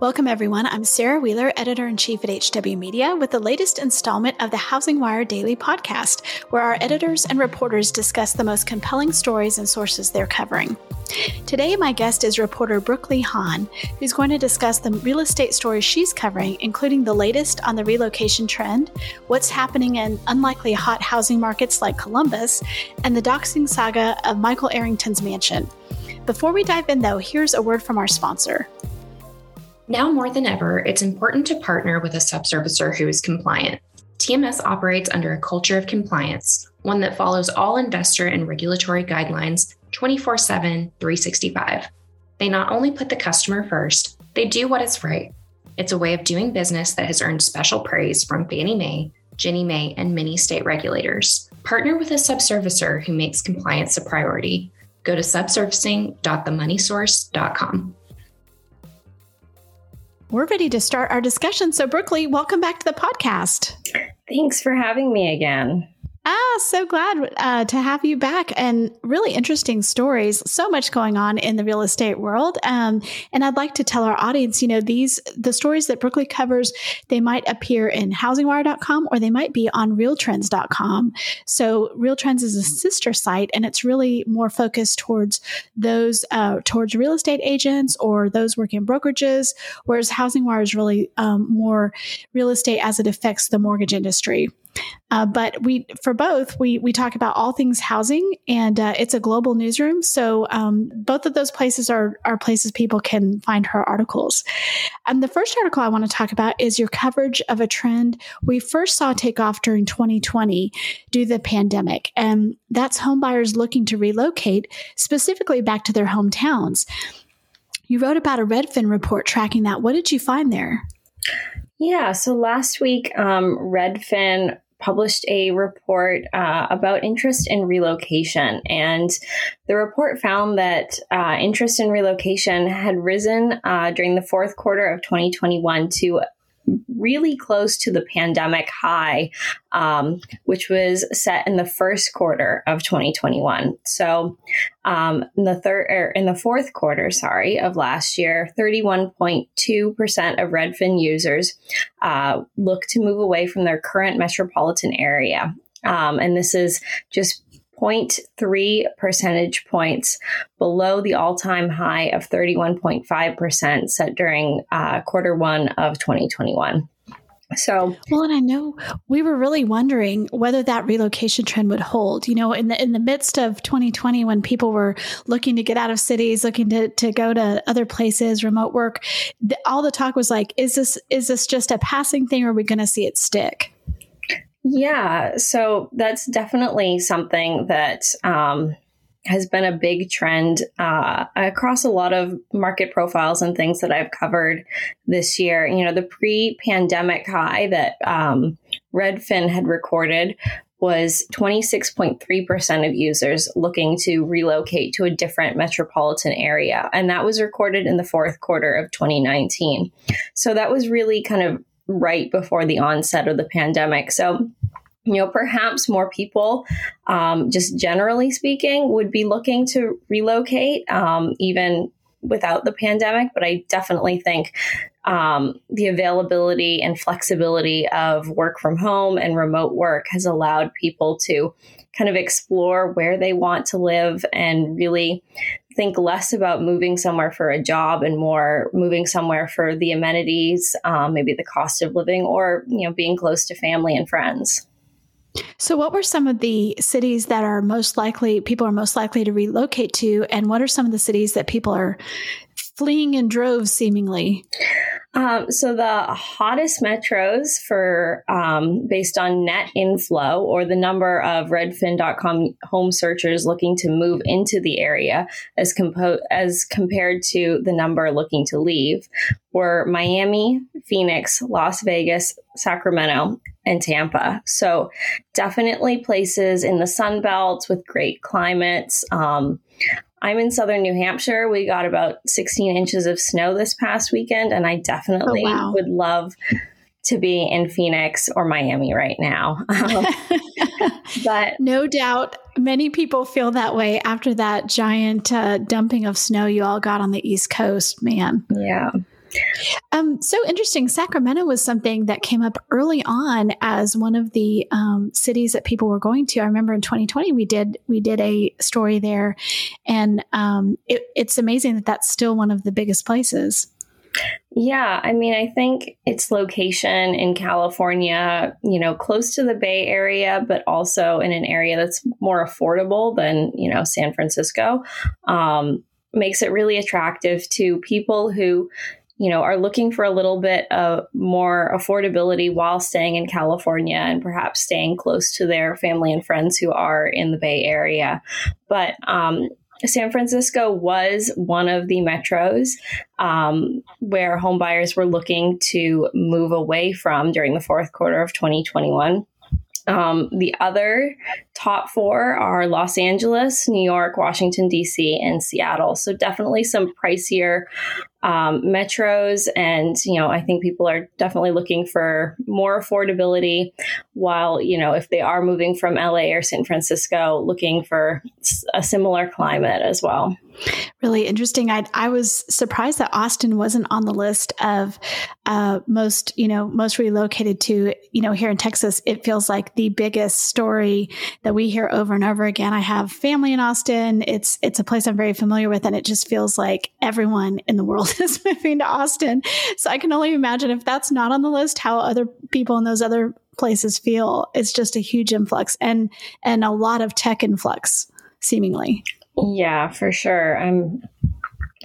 Welcome, everyone. I'm Sarah Wheeler, editor in chief at HW Media, with the latest installment of the Housing Wire Daily podcast, where our editors and reporters discuss the most compelling stories and sources they're covering. Today, my guest is reporter Brooklee Han, who's going to discuss the real estate stories she's covering, including the latest on the relocation trend, what's happening in unlikely hot housing markets like Columbus, and the doxing saga of Michael Arrington's mansion. Before we dive in, though, here's a word from our sponsor. Now more than ever, it's important to partner with a subservicer who is compliant. TMS operates under a culture of compliance, one that follows all investor and regulatory guidelines 24 7, 365. They not only put the customer first, they do what is right. It's a way of doing business that has earned special praise from Fannie Mae, Ginnie Mae, and many state regulators. Partner with a subservicer who makes compliance a priority. Go to subservicing.themoneysource.com. We're ready to start our discussion. So, Brooklee, welcome back to the podcast. Thanks for having me again. Ah, so glad uh, to have you back and really interesting stories. So much going on in the real estate world. Um, and I'd like to tell our audience, you know, these, the stories that Brooklee covers, they might appear in housingwire.com or they might be on realtrends.com. So RealTrends is a sister site and it's really more focused towards those, uh, towards real estate agents or those working in brokerages, whereas HousingWire is really um, more real estate as it affects the mortgage industry. Uh, but we, for both, we we talk about all things housing, and uh, it's a global newsroom. So um, both of those places are are places people can find her articles. And the first article I want to talk about is your coverage of a trend we first saw take off during 2020 due to the pandemic, and that's homebuyers looking to relocate specifically back to their hometowns. You wrote about a Redfin report tracking that. What did you find there? Yeah, so last week, um, Redfin published a report uh, about interest in relocation. And the report found that uh, interest in relocation had risen uh, during the fourth quarter of 2021 to really close to the pandemic high, um, which was set in the first quarter of 2021. So, um, in the third er, in the fourth quarter, sorry, of last year, 31.2% of Redfin users uh, look to move away from their current metropolitan area. Um, and this is just 0.3 percentage points below the all time high of 31.5% set during uh, quarter one of 2021. So well, and I know we were really wondering whether that relocation trend would hold. You know, in the in the midst of 2020, when people were looking to get out of cities, looking to to go to other places, remote work, the, all the talk was like, is this is this just a passing thing, or are we going to see it stick? Yeah, so that's definitely something that um, has been a big trend uh, across a lot of market profiles and things that I've covered this year. You know, the pre pandemic high that um, Redfin had recorded was 26.3% of users looking to relocate to a different metropolitan area. And that was recorded in the fourth quarter of 2019. So that was really kind of right before the onset of the pandemic. So, you know, perhaps more people, um, just generally speaking, would be looking to relocate, um, even without the pandemic. But I definitely think um, the availability and flexibility of work from home and remote work has allowed people to kind of explore where they want to live and really think less about moving somewhere for a job and more moving somewhere for the amenities, um, maybe the cost of living, or you know, being close to family and friends. So, what were some of the cities that are most likely people are most likely to relocate to, and what are some of the cities that people are fleeing in droves, seemingly? Um, so the hottest metros for um, based on net inflow or the number of Redfin.com home searchers looking to move into the area as compo- as compared to the number looking to leave were Miami, Phoenix, Las Vegas, Sacramento, and Tampa. So definitely places in the Sun Belt with great climates. Um, I'm in southern New Hampshire. We got about 16 inches of snow this past weekend, and I definitely oh, wow. would love to be in Phoenix or Miami right now. Um, but no doubt many people feel that way after that giant uh, dumping of snow you all got on the East Coast, man. Yeah. Um, so interesting. Sacramento was something that came up early on as one of the um, cities that people were going to. I remember in 2020 we did we did a story there, and um, it, it's amazing that that's still one of the biggest places. Yeah, I mean, I think its location in California, you know, close to the Bay Area, but also in an area that's more affordable than, you know, San Francisco, um, makes it really attractive to people who, you know, are looking for a little bit of more affordability while staying in California and perhaps staying close to their family and friends who are in the Bay Area. But um, San Francisco was one of the metros um, where homebuyers were looking to move away from during the fourth quarter of 2021. Um, the other top four are Los Angeles, New York, Washington, D.C., and Seattle. So definitely some pricier um, metros. And, you know, I think people are definitely looking for more affordability while, you know, if they are moving from LA or San Francisco, looking for a similar climate as well. Really interesting. I, I was surprised that Austin wasn't on the list of uh, most, you know, most relocated to, you know, here in Texas. It feels like the biggest story that we hear over and over again. I have family in Austin. It's it's a place I'm very familiar with, and it just feels like everyone in the world is moving to Austin. So I can only imagine if that's not on the list, how other people in those other places feel. It's just a huge influx and and a lot of tech influx, seemingly. Yeah, for sure. I'm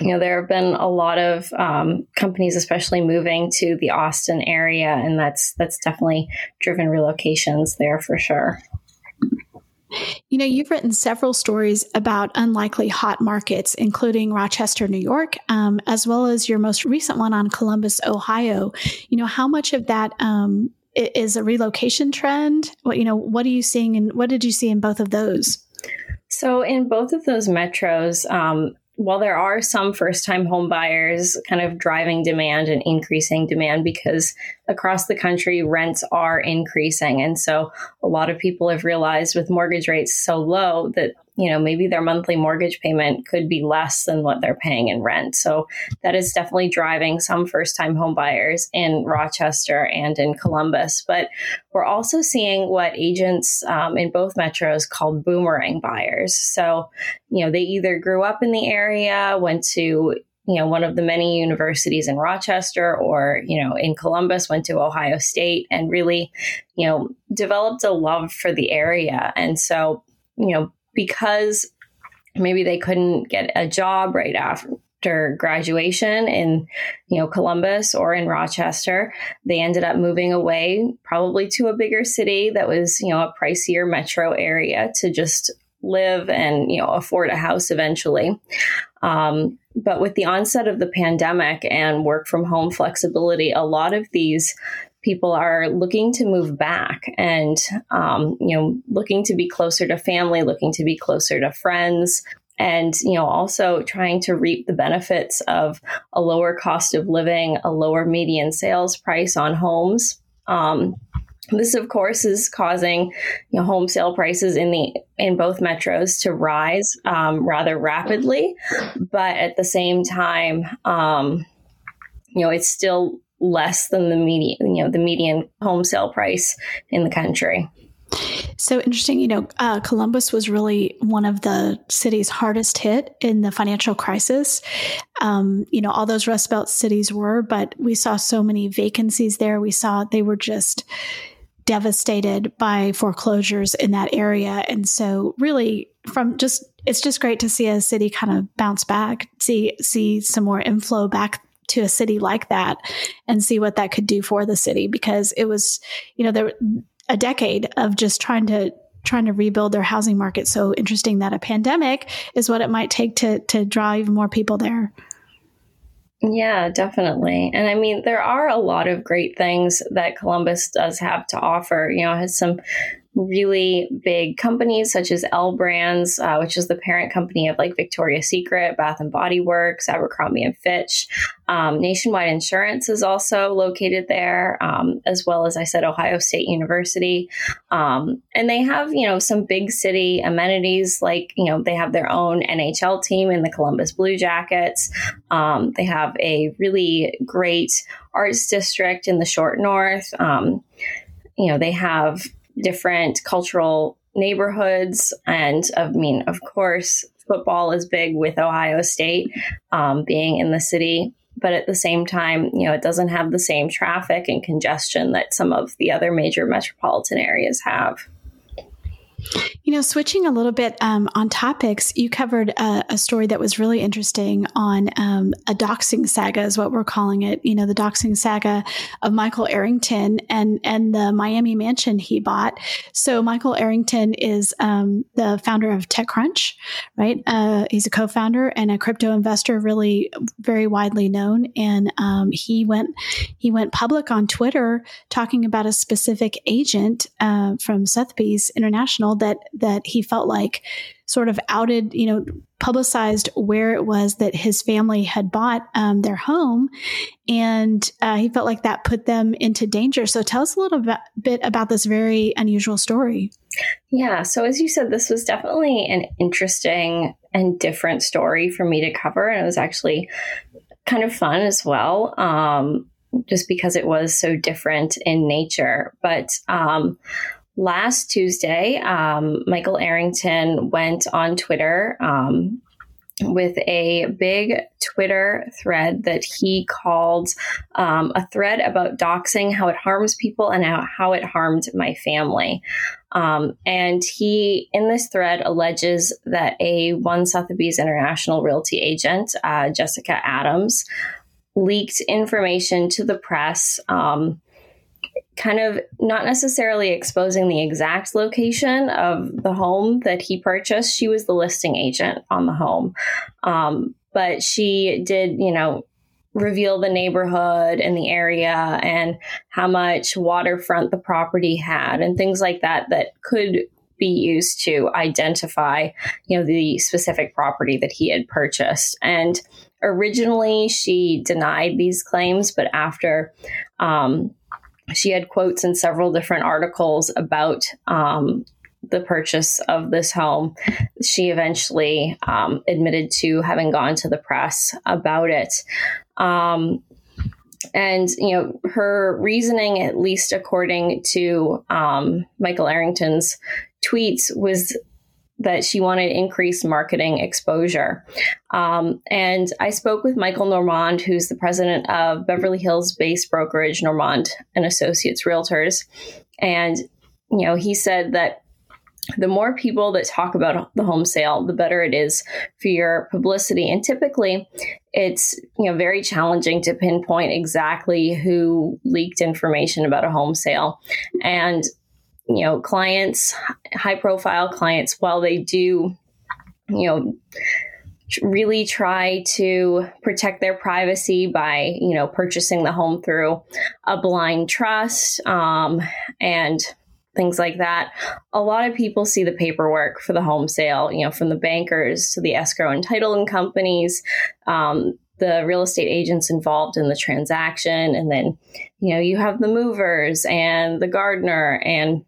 you know there have been a lot of um, companies especially moving to the austin area and that's that's definitely driven relocations there for sure you know, you've written several stories about unlikely hot markets, including Rochester, New York, um, as well as your most recent one on Columbus, Ohio. You know, how much of that um, is a relocation trend? What you know, what are you seeing, and what did you see in both of those? So, in both of those metros, um, while there are some first time home buyers kind of driving demand and increasing demand because across the country rents are increasing. And so a lot of people have realized with mortgage rates so low that you know, maybe their monthly mortgage payment could be less than what they're paying in rent. So that is definitely driving some first time home buyers in Rochester and in Columbus. But we're also seeing what agents um, in both metros called boomerang buyers. So, you know, they either grew up in the area, went to you know one of the many universities in Rochester or you know in Columbus went to Ohio State and really you know developed a love for the area and so you know because maybe they couldn't get a job right after graduation in you know Columbus or in Rochester they ended up moving away probably to a bigger city that was you know a pricier metro area to just live and you know afford a house eventually. Um, but with the onset of the pandemic and work from home flexibility a lot of these people are looking to move back and um, you know looking to be closer to family looking to be closer to friends and you know also trying to reap the benefits of a lower cost of living a lower median sales price on homes. Um, this of course is causing you know, home sale prices in the in both metros to rise um, rather rapidly. But at the same time um, you know it's still less than the median, you know, the median home sale price in the country. So interesting. You know, uh, Columbus was really one of the cities hardest hit in the financial crisis. Um, you know, all those Rust Belt cities were, but we saw so many vacancies there. We saw they were just devastated by foreclosures in that area. And so, really, from just it's just great to see a city kind of bounce back, see see some more inflow back to a city like that and see what that could do for the city because it was, you know, there a decade of just trying to trying to rebuild their housing market. So interesting that a pandemic is what it might take to to draw even more people there. Yeah, definitely. And I mean, there are a lot of great things that Columbus does have to offer. You know, has some really big companies such as L Brands, uh, which is the parent company of like Victoria's Secret, Bath and Body Works, Abercrombie and Fitch. Um, Nationwide Insurance is also located there, um, as well as I said, Ohio State University. Um, and they have, you know, some big city amenities like, you know, they have their own NHL team in the Columbus Blue Jackets. Um, they have a really great arts district in the short north. Um, you know, they have different cultural neighborhoods. And I mean, of course, football is big with Ohio State um, being in the city. But at the same time, you know, it doesn't have the same traffic and congestion that some of the other major metropolitan areas have. You know, switching a little bit um, on topics, you covered a, a, story that was really interesting on um, a doxing saga, is what we're calling it. You know, the doxing saga of Michael Arrington and and the Miami mansion he bought. So Michael Arrington is um, the founder of TechCrunch, right? Uh, he's a co-founder and a crypto investor, really very widely known. And um, he went he went public on Twitter talking about a specific agent uh, from Sotheby's International that that he felt like sort of outed, you know, publicized where it was that his family had bought um, their home, and uh, he felt like that put them into danger. So, tell us a little bit about this very unusual story. Yeah. So, as you said, this was definitely an interesting and different story for me to cover, and it was actually kind of fun as well. Um, just because it was so different in nature. But um, last Tuesday, um, Michael Arrington went on Twitter um, with a big Twitter thread that he called um, a thread about doxing, how it harms people, and how, it harmed my family. Um, and he, in this thread, alleges that a one Sotheby's International Realty agent, uh, Jessica Adams, leaked information to the press. Um, kind of not necessarily exposing the exact location of the home that he purchased. She was the listing agent on the home. Um, but she did, you know, reveal the neighborhood and the area and how much waterfront the property had and things like that that could be used to identify, you know, the specific property that he had purchased. And originally she denied these claims, but after um, she had quotes in several different articles about um, the purchase of this home. She eventually um, admitted to having gone to the press about it. Um, and, you know, her reasoning, at least according to um, Michael Arrington's tweets, was that she wanted increased marketing exposure. Um, and I spoke with Michael Nourmand, who's the president of Beverly Hills based brokerage Nourmand and Associates Realtors. And, you know, he said that the more people that talk about the home sale, the better it is for your publicity. And typically, it's you know very challenging to pinpoint exactly who leaked information about a home sale. And you know, clients, high profile clients, while they do, you know, really try to protect their privacy by, you know, purchasing the home through a blind trust um, and things like that. A lot of people see the paperwork for the home sale, you know, from the bankers to the escrow and titling companies. Um, the real estate agents involved in the transaction and then you know you have the movers and the gardener and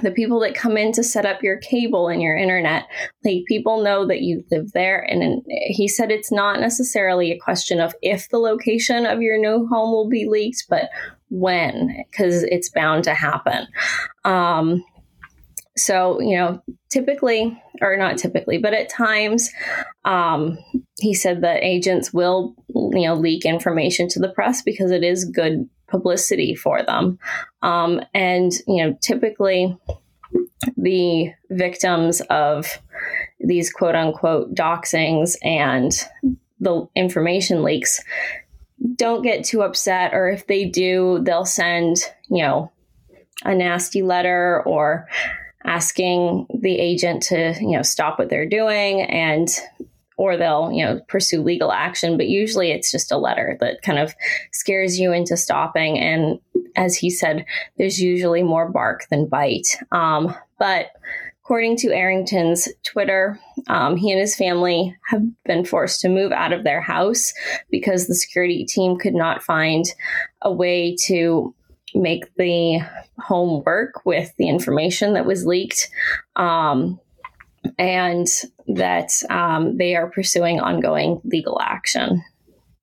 the people that come in to set up your cable and your internet. Like people know that you live there and he said it's not necessarily a question of if the location of your new home will be leaked but when because it's bound to happen. Um, so you know typically or not typically but at times um, he said that agents will you know leak information to the press because it is good publicity for them. Um, and, you know, typically the victims of these quote unquote doxings and the information leaks don't get too upset, or if they do, they'll send, you know, a nasty letter or asking the agent to, you know, stop what they're doing and or they'll you know pursue legal action but usually it's just a letter that kind of scares you into stopping and as he said, there's usually more bark than bite. Um, but according to Arrington's Twitter, um, he and his family have been forced to move out of their house because the security team could not find a way to make the home work with the information that was leaked. Um, and that um, they are pursuing ongoing legal action.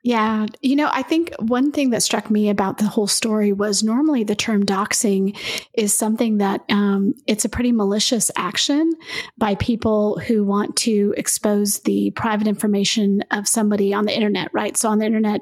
Yeah. You know, I think one thing that struck me about the whole story was normally the term doxing is something that um, it's a pretty malicious action by people who want to expose the private information of somebody on the internet, right? So on the internet,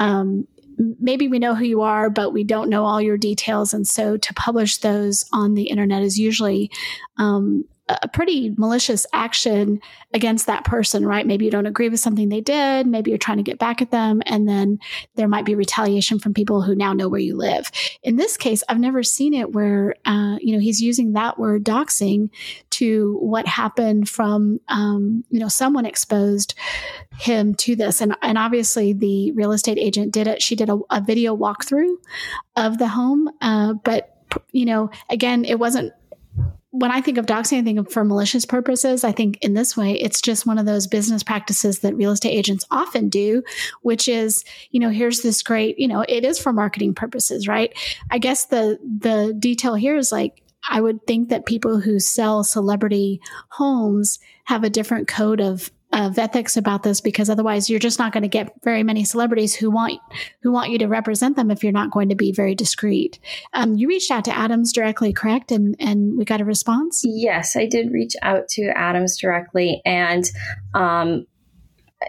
um, maybe we know who you are, but we don't know all your details. And so to publish those on the internet is usually um, a pretty malicious action against that person, right? Maybe you don't agree with something they did. Maybe you're trying to get back at them. And then there might be retaliation from people who now know where you live. In this case, I've never seen it where, uh, you know, he's using that word doxing to what happened from, um, you know, someone exposed him to this. And, and obviously the real estate agent did it. She did a, a video walkthrough of the home. Uh, but, you know, again, it wasn't when I think of doxing, I think of for malicious purposes. I think in this way, it's just one of those business practices that real estate agents often do, which is, you know, here's this great, you know, it is for marketing purposes, right? I guess the the detail here is like I would think that people who sell celebrity homes have a different code of of ethics about this because otherwise you're just not going to get very many celebrities who want who want you to represent them if you're not going to be very discreet. Um, you reached out to Adams directly, correct? And and we got a response. Yes, I did reach out to Adams directly, and um,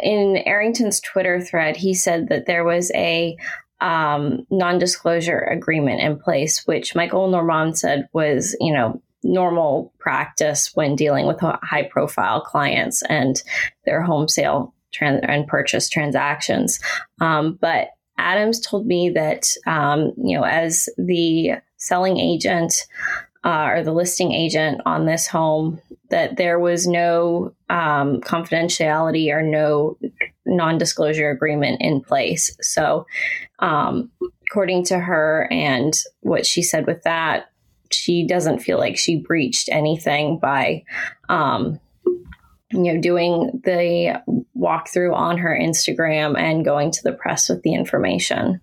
in Arrington's Twitter thread, he said that there was a um, non-disclosure agreement in place, which Michael Nourmand said was, you know, normal practice when dealing with high profile clients and their home sale trans- and purchase transactions. Um, but Adams told me that, um, you know, as the selling agent uh, or the listing agent on this home, that there was no um, confidentiality or no non disclosure agreement in place. So, um, according to her and what she said with that, she doesn't feel like she breached anything by um, you know doing the walkthrough on her instagram and going to the press with the information.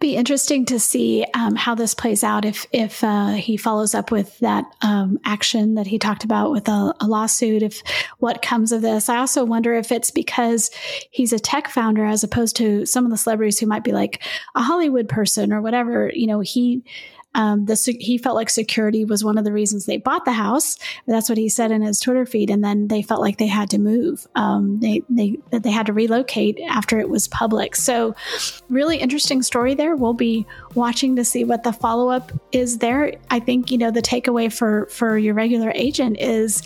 Be interesting to see um, how this plays out if if uh, he follows up with that um, action that he talked about with a, a, lawsuit if what comes of this. I also wonder if it's because he's a tech founder as opposed to some of the celebrities who might be like a hollywood person or whatever you know he um, the, he felt like security was one of the reasons they bought the house. That's what he said in his Twitter feed. And then they felt like they had to move. Um, they, they, they had to relocate after it was public. So really interesting story there. We'll be watching to see what the follow up is there. I think, you know, the takeaway for, for your regular agent is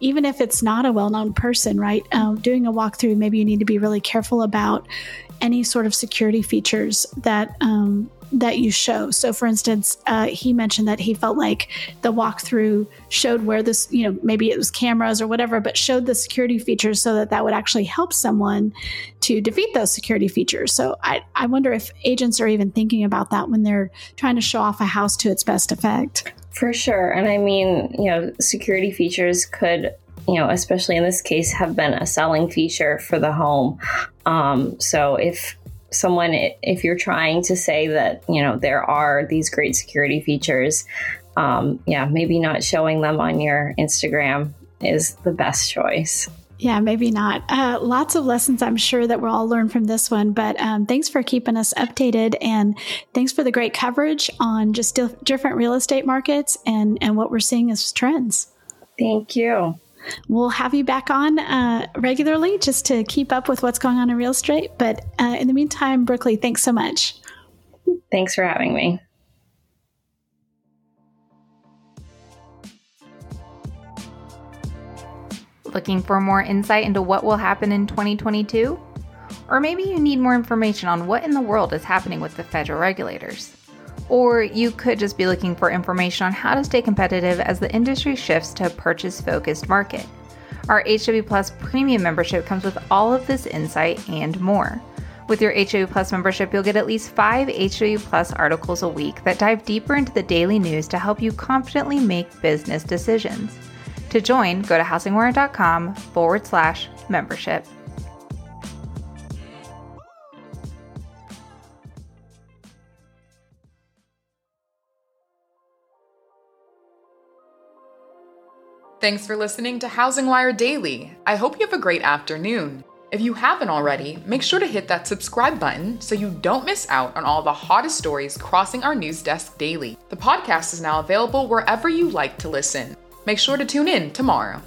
even if it's not a well known person, right? Um, doing a walkthrough, maybe you need to be really careful about any sort of security features that um, that you show. So, for instance, uh, he mentioned that he felt like the walkthrough showed where this, you know, maybe it was cameras or whatever, but showed the security features so that that would actually help someone to defeat those security features. So, I, I wonder if agents are even thinking about that when they're trying to show off a house to its best effect. For sure. And I mean, you know, security features could you know, especially in this case, have been a selling feature for the home. Um, so if someone if you're trying to say that you know there are these great security features um, yeah maybe not showing them on your instagram is the best choice yeah, maybe not. Uh, lots of lessons I'm sure that we'll all learn from this one. But um, thanks for keeping us updated and thanks for the great coverage on just different real estate markets and, and what we're seeing as trends. Thank you. We'll have you back on uh, regularly just to keep up with what's going on in real estate. But uh, in the meantime, Brooklee, thanks so much. Thanks for having me. Looking for more insight into what will happen in 2022? Or maybe you need more information on what in the world is happening with the federal regulators. Or you could just be looking for information on how to stay competitive as the industry shifts to a purchase focused market. Our HW Plus premium membership comes with all of this insight and more. With your HW Plus membership, you'll get at least five HW Plus articles a week that dive deeper into the daily news to help you confidently make business decisions. To join, go to housingwire.com forward slash membership. Thanks for listening to Housing Wire Daily. I hope you have a great afternoon. If you haven't already, make sure to hit that subscribe button so you don't miss out on all the hottest stories crossing our news desk daily. The podcast is now available wherever you like to listen. Make sure to tune in tomorrow.